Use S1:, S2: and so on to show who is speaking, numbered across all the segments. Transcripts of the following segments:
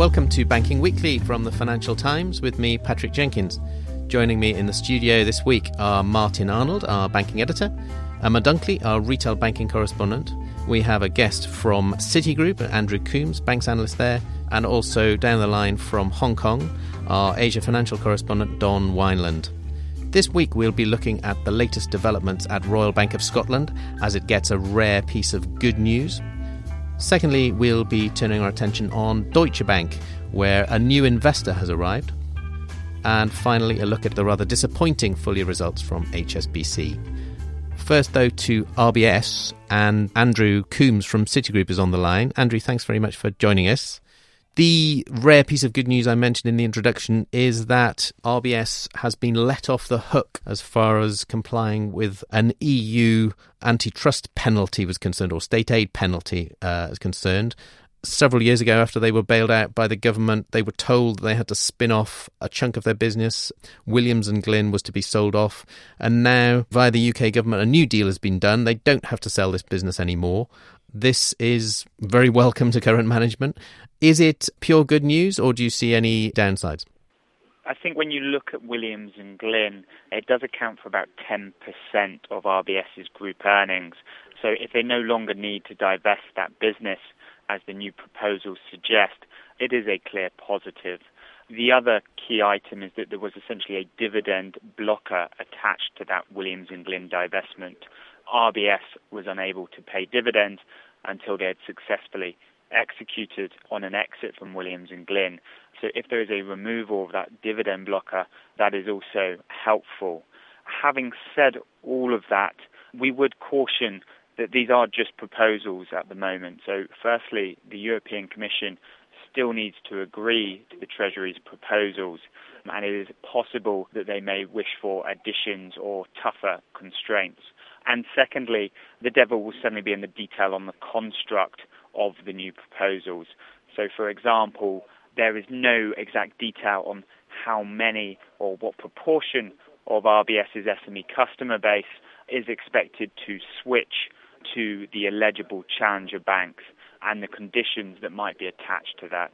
S1: Welcome to Banking Weekly from the Financial Times with me, Patrick Jenkins. Joining me in the studio this week are Martin Arnold, our banking editor, Emma Dunkley, our retail banking correspondent. We have a guest from Citigroup, Andrew Coombs, banks analyst there, and also down the line from Hong Kong, our Asia financial correspondent, Don Weinland. This week, we'll be looking at the latest developments at Royal Bank of Scotland as it gets a rare piece of good news. Secondly, we'll be turning our attention on Deutsche Bank, where a new investor has arrived. And finally, a look at the rather disappointing full year results from HSBC. First, though, to RBS, and Andrew Coombs from Citigroup is on the line. Andrew, thanks very much for joining us. The rare piece of good news I mentioned in the introduction is that RBS has been let off the hook as far as complying with an EU antitrust penalty was concerned, or state aid penalty uh, is concerned. Several years ago, after they were bailed out by the government, they were told they had to spin off a chunk of their business. Williams and Glyn was to be sold off. And now, via the UK government, a new deal has been done. They don't have to sell this business anymore. This is very welcome to current management. Is it pure good news, or do you see any downsides?
S2: I think when you look at Williams and Glyn, it does account for about 10% of RBS's group earnings. So if they no longer need to divest that business, as the new proposals suggest, it is a clear positive. The other key item is that there was essentially a dividend blocker attached to that Williams and Glyn divestment. RBS was unable to pay dividends until they had successfully executed on an exit from Williams and Glyn. So if there is a removal of that dividend blocker, that is also helpful. Having said all of that, we would caution that these are just proposals at the moment. So firstly, the European Commission still needs to agree to the Treasury's proposals, and it is possible that they may wish for additions or tougher constraints. And secondly, the devil will certainly be in the detail on the construct of the new proposals. So, for example, there is no exact detail on how many or what proportion of RBS's SME customer base is expected to switch to the eligible challenger banks and the conditions that might be attached to that.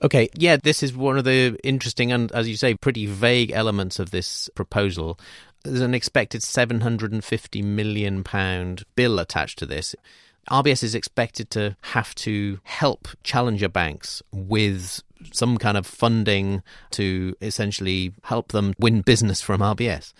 S1: Okay, yeah, this is one of the interesting and, as you say, pretty vague elements of this proposal. There's an expected £750 million bill attached to this. RBS is expected to have to help challenger banks with some kind of funding to essentially help them win business from RBS.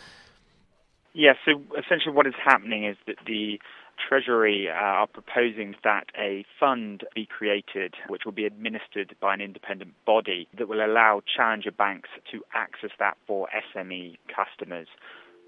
S2: Yeah, so essentially what is happening is that the Treasury uh, are proposing that a fund be created which will be administered by an independent body that will allow challenger banks to access that for SME customers.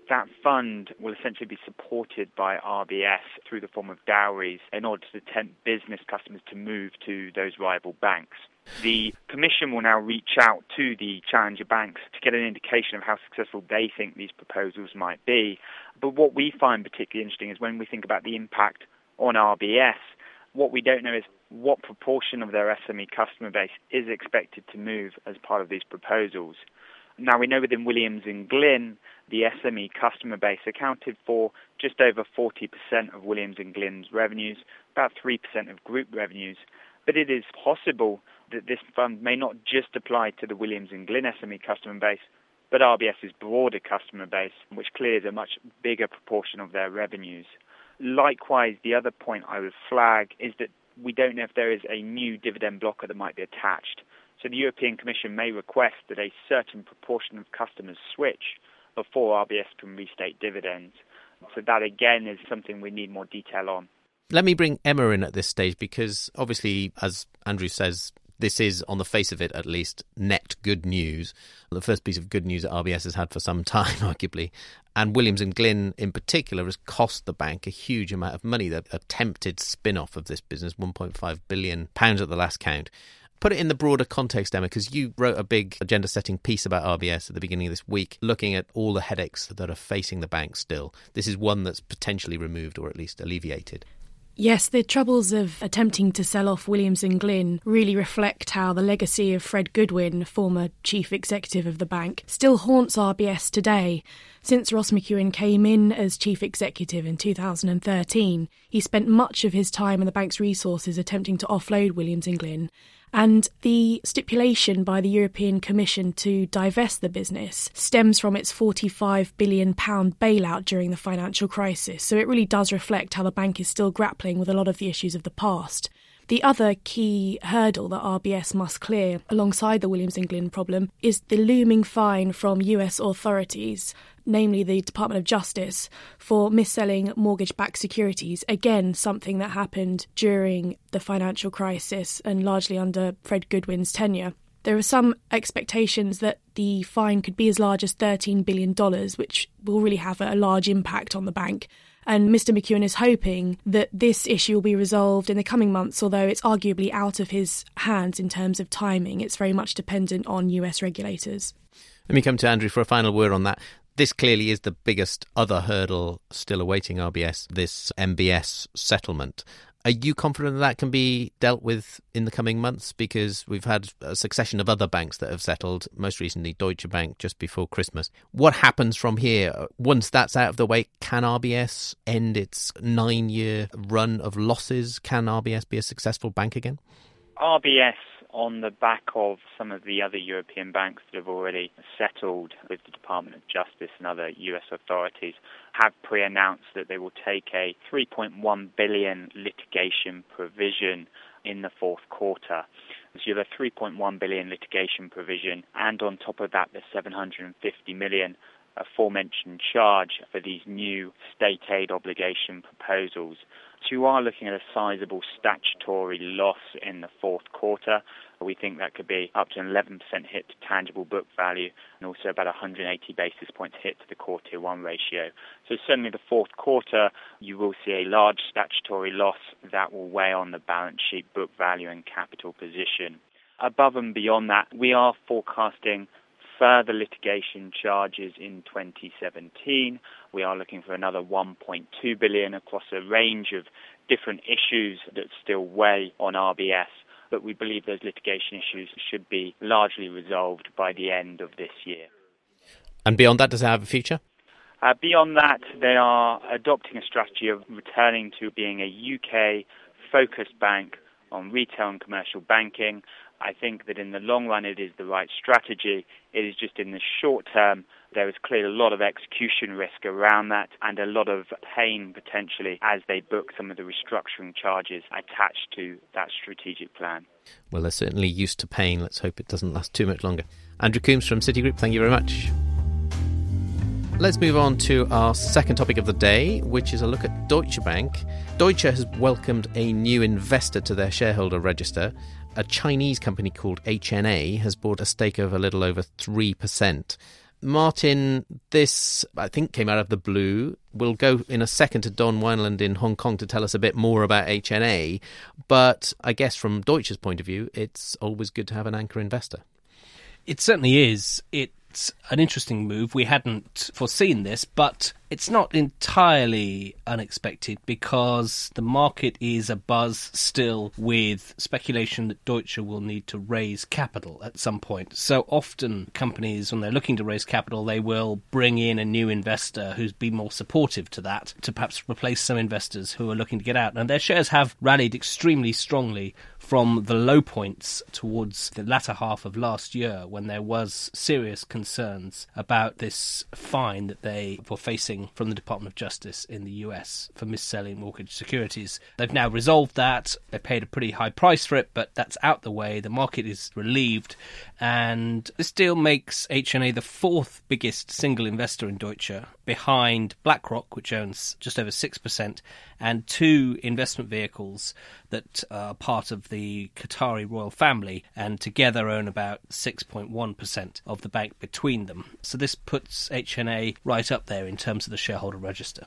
S2: That fund will essentially be supported by RBS through the form of dowries in order to tempt business customers to move to those rival banks. The Commission will now reach out to the challenger banks to get an indication of how successful they think these proposals might be. But what we find particularly interesting is when we think about the impact on RBS, what we don't know is what proportion of their SME customer base is expected to move as part of these proposals. Now, we know within Williams and Glyn, the SME customer base accounted for just over 40% of Williams and Glyn's revenues, about 3% of group revenues. But it is possible that this fund may not just apply to the Williams and Glyn SME customer base, but RBS's broader customer base, which clears a much bigger proportion of their revenues. Likewise, the other point I would flag is that we don't know if there is a new dividend blocker that might be attached. So the European Commission may request that a certain proportion of customers switch before RBS can restate dividends. So that again is something we need more detail on.
S1: Let me bring Emma in at this stage because obviously, as Andrew says, This is, on the face of it at least, net good news. The first piece of good news that RBS has had for some time, arguably. And Williams and Glyn, in particular, has cost the bank a huge amount of money. The attempted spin off of this business, £1.5 billion at the last count. Put it in the broader context, Emma, because you wrote a big agenda setting piece about RBS at the beginning of this week, looking at all the headaches that are facing the bank still. This is one that's potentially removed or at least alleviated.
S3: Yes, the troubles of attempting to sell off Williams and Glyn really reflect how the legacy of Fred Goodwin, former chief executive of the bank, still haunts RBS today. Since Ross McEwan came in as chief executive in 2013, he spent much of his time and the bank's resources attempting to offload Williams and Glyn and the stipulation by the European Commission to divest the business stems from its £45 billion bailout during the financial crisis. So it really does reflect how the bank is still grappling with a lot of the issues of the past. The other key hurdle that RBS must clear alongside the Williams and Glyn problem is the looming fine from US authorities, namely the Department of Justice, for mis-selling mortgage-backed securities. Again, something that happened during the financial crisis and largely under Fred Goodwin's tenure. There are some expectations that the fine could be as large as $13 billion, which will really have a large impact on the bank. And Mr. McEwan is hoping that this issue will be resolved in the coming months, although it's arguably out of his hands in terms of timing. It's very much dependent on US regulators.
S1: Let me come to Andrew for a final word on that. This clearly is the biggest other hurdle still awaiting RBS, this MBS settlement. Are you confident that, that can be dealt with in the coming months? Because we've had a succession of other banks that have settled, most recently Deutsche Bank just before Christmas. What happens from here? Once that's out of the way, can RBS end its nine year run of losses? Can RBS be a successful bank again?
S2: RBS on the back of some of the other European banks that have already settled with the Department of Justice and other US authorities, have pre-announced that they will take a 3.1 billion litigation provision in the fourth quarter. So you have a 3.1 billion litigation provision, and on top of that, the 750 million aforementioned charge for these new state aid obligation proposals. You are looking at a sizable statutory loss in the fourth quarter. We think that could be up to an 11% hit to tangible book value and also about 180 basis points hit to the core tier 1 ratio. So certainly the fourth quarter, you will see a large statutory loss that will weigh on the balance sheet book value and capital position. Above and beyond that, we are forecasting further litigation charges in 2017. We are looking for another 1.2 billion across a range of different issues that still weigh on RBS, but we believe those litigation issues should be largely resolved by the end of this year.
S1: And beyond that, does it have a future?
S2: Uh, beyond that, they are adopting a strategy of returning to being a UK focused bank on retail and commercial banking. I think that in the long run it is the right strategy. It is just in the short term there is clearly a lot of execution risk around that and a lot of pain potentially as they book some of the restructuring charges attached to that strategic plan.
S1: Well, they're certainly used to pain. Let's hope it doesn't last too much longer. Andrew Coombs from Citigroup, thank you very much. Let's move on to our second topic of the day, which is a look at Deutsche Bank. Deutsche has welcomed a new investor to their shareholder register. A Chinese company called HNA has bought a stake of a little over 3%. Martin, this I think came out of the blue. We'll go in a second to Don Weinland in Hong Kong to tell us a bit more about HNA. But I guess from Deutsche's point of view, it's always good to have an anchor investor.
S4: It certainly is. It's an interesting move. We hadn't foreseen this, but it's not entirely unexpected because the market is abuzz still with speculation that Deutsche will need to raise capital at some point. So often companies, when they're looking to raise capital, they will bring in a new investor who's been more supportive to that to perhaps replace some investors who are looking to get out. And their shares have rallied extremely strongly from the low points towards the latter half of last year when there was serious concerns about this fine that they were facing from the Department of Justice in the US. For mis-selling mortgage securities. They've now resolved that. They paid a pretty high price for it, but that's out the way. The market is relieved, and this deal makes HNA the fourth biggest single investor in Deutsche, behind BlackRock, which owns just over 6%, and two investment vehicles that are part of the Qatari royal family and together own about 6.1% of the bank between them. So this puts HNA right up there in terms of the shareholder register.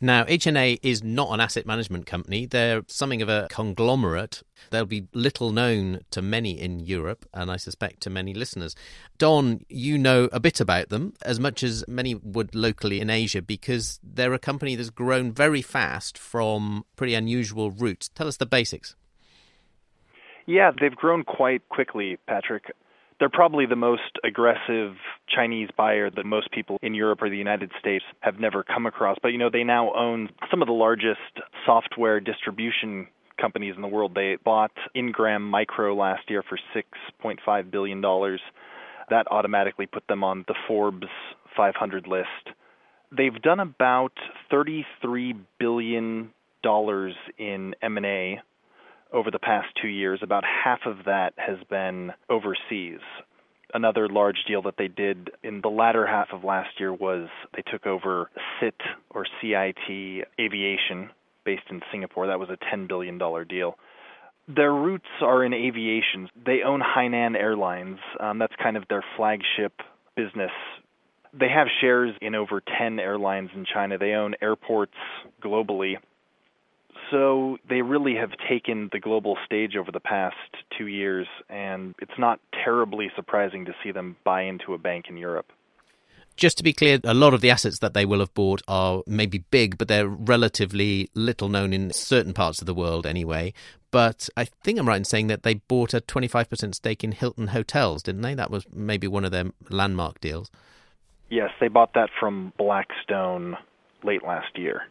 S1: Now, HNA is not an asset management company. They're something of a conglomerate. They'll be little known to many in Europe, and I suspect to many listeners. Don, you know a bit about them, as much as many would locally in Asia, because they're a company that's grown very fast from pretty unusual roots. Tell us the basics.
S5: Yeah, they've grown quite quickly, Patrick they're probably the most aggressive Chinese buyer that most people in Europe or the United States have never come across. But you know, they now own some of the largest software distribution companies in the world. They bought Ingram Micro last year for 6.5 billion dollars. That automatically put them on the Forbes 500 list. They've done about 33 billion dollars in M&A over the past two years, about half of that has been overseas. Another large deal that they did in the latter half of last year was they took over CIT or CIT Aviation based in Singapore. That was a $10 billion deal. Their roots are in aviation. They own Hainan Airlines. Um, that's kind of their flagship business. They have shares in over 10 airlines in China. They own airports globally so they really have taken the global stage over the past two years, and it's not terribly surprising to see them buy into a bank in Europe.
S1: Just to be clear, a lot of the assets that they will have bought are maybe big, but they're relatively little known in certain parts of the world anyway. But I think I'm right in saying that they bought a 25% stake in Hilton Hotels, didn't they? That was maybe one of their landmark deals.
S5: Yes, they bought that from Blackstone late last year.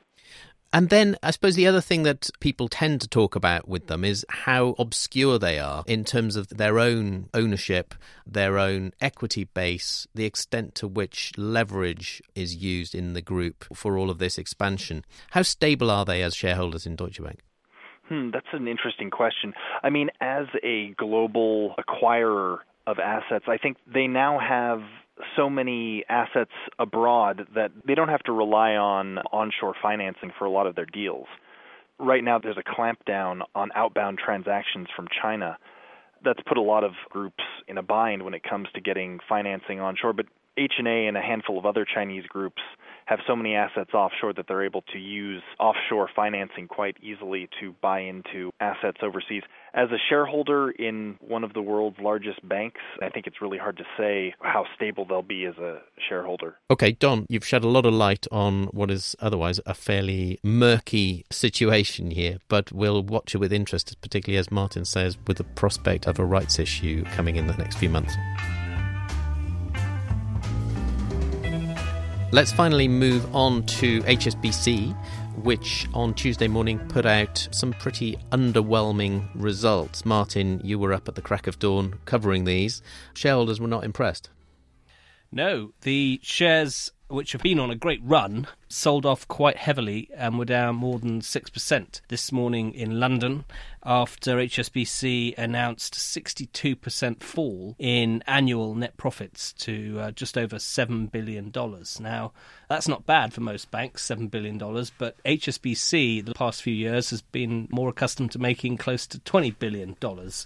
S1: And then I suppose the other thing that people tend to talk about with them is how obscure they are in terms of their own ownership, their own equity base, the extent to which leverage is used in the group for all of this expansion. How stable are they as shareholders in Deutsche Bank?
S5: Hmm, that's an interesting question. I mean, as a global acquirer of assets, I think they now have so many assets abroad that they don't have to rely on onshore financing for a lot of their deals. Right now, there's a clampdown on outbound transactions from China. That's put a lot of groups in a bind when it comes to getting financing onshore. But HNA and a handful of other Chinese groups have so many assets offshore that they're able to use offshore financing quite easily to buy into assets overseas. As a shareholder in one of the world's largest banks, I think it's really hard to say how stable they'll be as a shareholder.
S1: Okay, Don, you've shed a lot of light on what is otherwise a fairly murky situation here, but we'll watch it with interest, particularly as Martin says, with the prospect of a rights issue coming in the next few months. Let's finally move on to HSBC, which on Tuesday morning put out some pretty underwhelming results. Martin, you were up at the crack of dawn covering these. Shareholders were not impressed.
S4: No, the shares which have been on a great run, sold off quite heavily and were down more than 6% this morning in London after HSBC announced 62% fall in annual net profits to uh, just over $7 billion. Now, that's not bad for most banks, $7 billion, but HSBC the past few years has been more accustomed to making close to $20 billion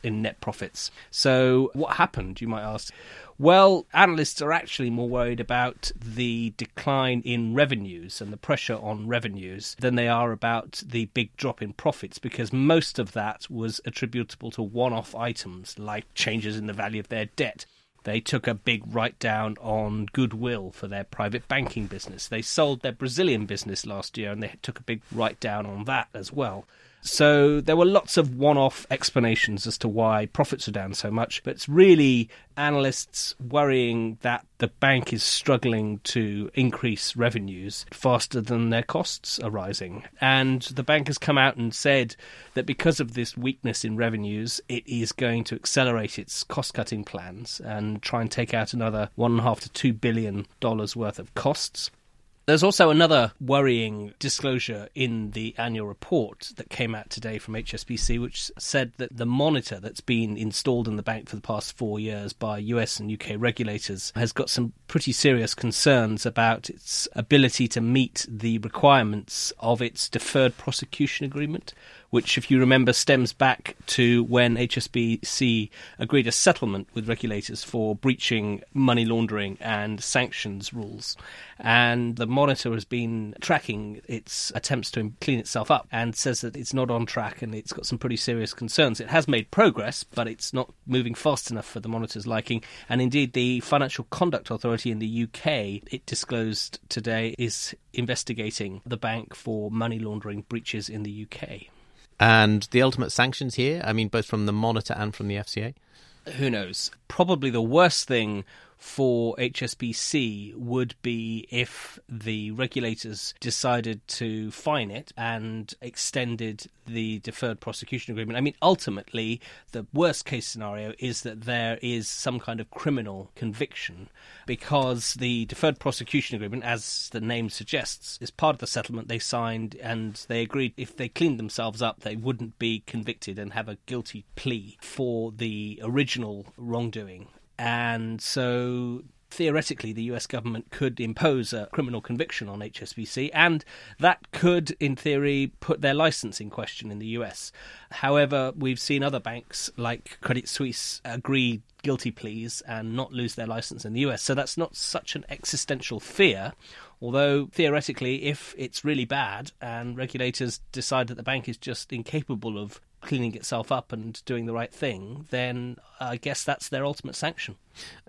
S4: in net profits. So, what happened, you might ask? Well, analysts are actually more worried about the decline in revenues and the pressure on revenues than they are about the big drop in profits because most of that was attributable to one off items like changes in the value of their debt. They took a big write down on goodwill for their private banking business. They sold their Brazilian business last year and they took a big write down on that as well. So there were lots of one off explanations as to why profits are down so much, but it's really analysts worrying that the bank is struggling to increase revenues faster than their costs are rising. And the bank has come out and said that because of this weakness in revenues, it is going to accelerate its cost cutting plans and try and take out another one and a half to two billion dollars worth of costs There's also another worrying disclosure in the annual report that came out today from HSBC, which said that the monitor that's been installed in the bank for the past four years by US and UK regulators has got some pretty serious concerns about its ability to meet the requirements of its deferred prosecution agreement, which, if you remember, stems back to when HSBC agreed a settlement with regulators for breaching money laundering and sanctions rules. And the monitor has been tracking its attempts to clean itself up and says that it's not on track and it's got some pretty serious concerns. It has made progress, but it's not moving fast enough for the monitor's liking. And indeed, the Financial Conduct Authority in the UK, it disclosed today, is investigating the bank for money laundering breaches in the UK.
S1: And the ultimate sanctions here, I mean, both from the monitor and from the FCA?
S4: Who knows? Probably the worst thing for HSBC would be if the regulators decided to fine it and extended the deferred prosecution agreement. I mean, ultimately, the worst case scenario is that there is some kind of criminal conviction because the deferred prosecution agreement, as the name suggests, is part of the settlement they signed and they agreed if they cleaned themselves up, they wouldn't be convicted and have a guilty plea for the original wrongdoing and so theoretically the US government could impose a criminal conviction on HSBC, and that could, in theory, put their license in question in the US. However, we've seen other banks like Credit Suisse agree guilty pleas and not lose their license in the US, so that's not such an existential fear. Although theoretically, if it's really bad and regulators decide that the bank is just incapable of cleaning itself up and doing the right thing, then I guess that's their ultimate sanction.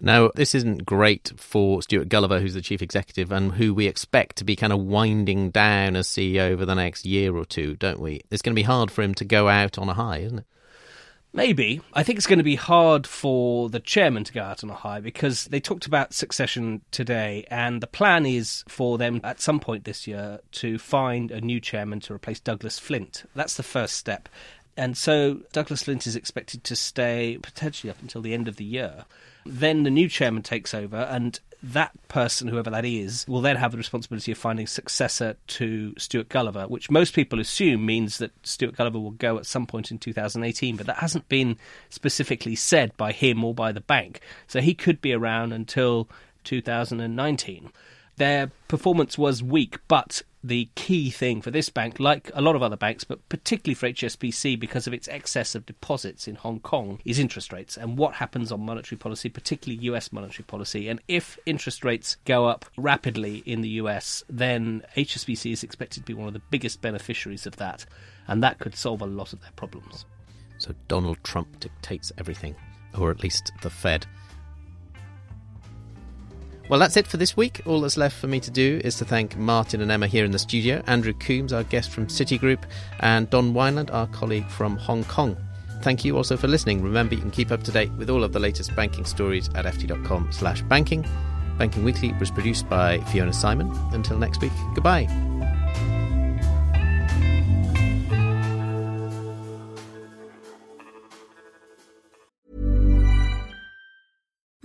S1: Now, this isn't great for Stuart Gulliver, who's the chief executive and who we expect to be kind of winding down as CEO over the next year or two, don't we? It's going to be hard for him to go out on a high, isn't it?
S4: Maybe. I think it's going to be hard for the chairman to go out on a high because they talked about succession today, and the plan is for them at some point this year to find a new chairman to replace Douglas Flint. That's the first step. And so Douglas Flint is expected to stay potentially up until the end of the year. Then the new chairman takes over, and that person, whoever that is, will then have the responsibility of finding successor to Stuart Gulliver, which most people assume means that Stuart Gulliver will go at some point in 2018, but that hasn't been specifically said by him or by the bank. So he could be around until 2019. Their performance was weak, but the key thing for this bank, like a lot of other banks, but particularly for HSBC because of its excess of deposits in Hong Kong, is interest rates and what happens on monetary policy, particularly US monetary policy. And if interest rates go up rapidly in the US, then HSBC is expected to be one of the biggest beneficiaries of that, and that could solve a lot of their problems.
S1: So Donald Trump dictates everything, or at least the Fed. Well, that's it for this week. All that's left for me to do is to thank Martin and Emma here in the studio, Andrew Coombs, our guest from Citigroup, and Don Weinland, our colleague from Hong Kong. Thank you also for listening. Remember, you can keep up to date with all of the latest banking stories at ft.com slash banking. Banking Weekly was produced by Fiona Simon. Until next week, goodbye.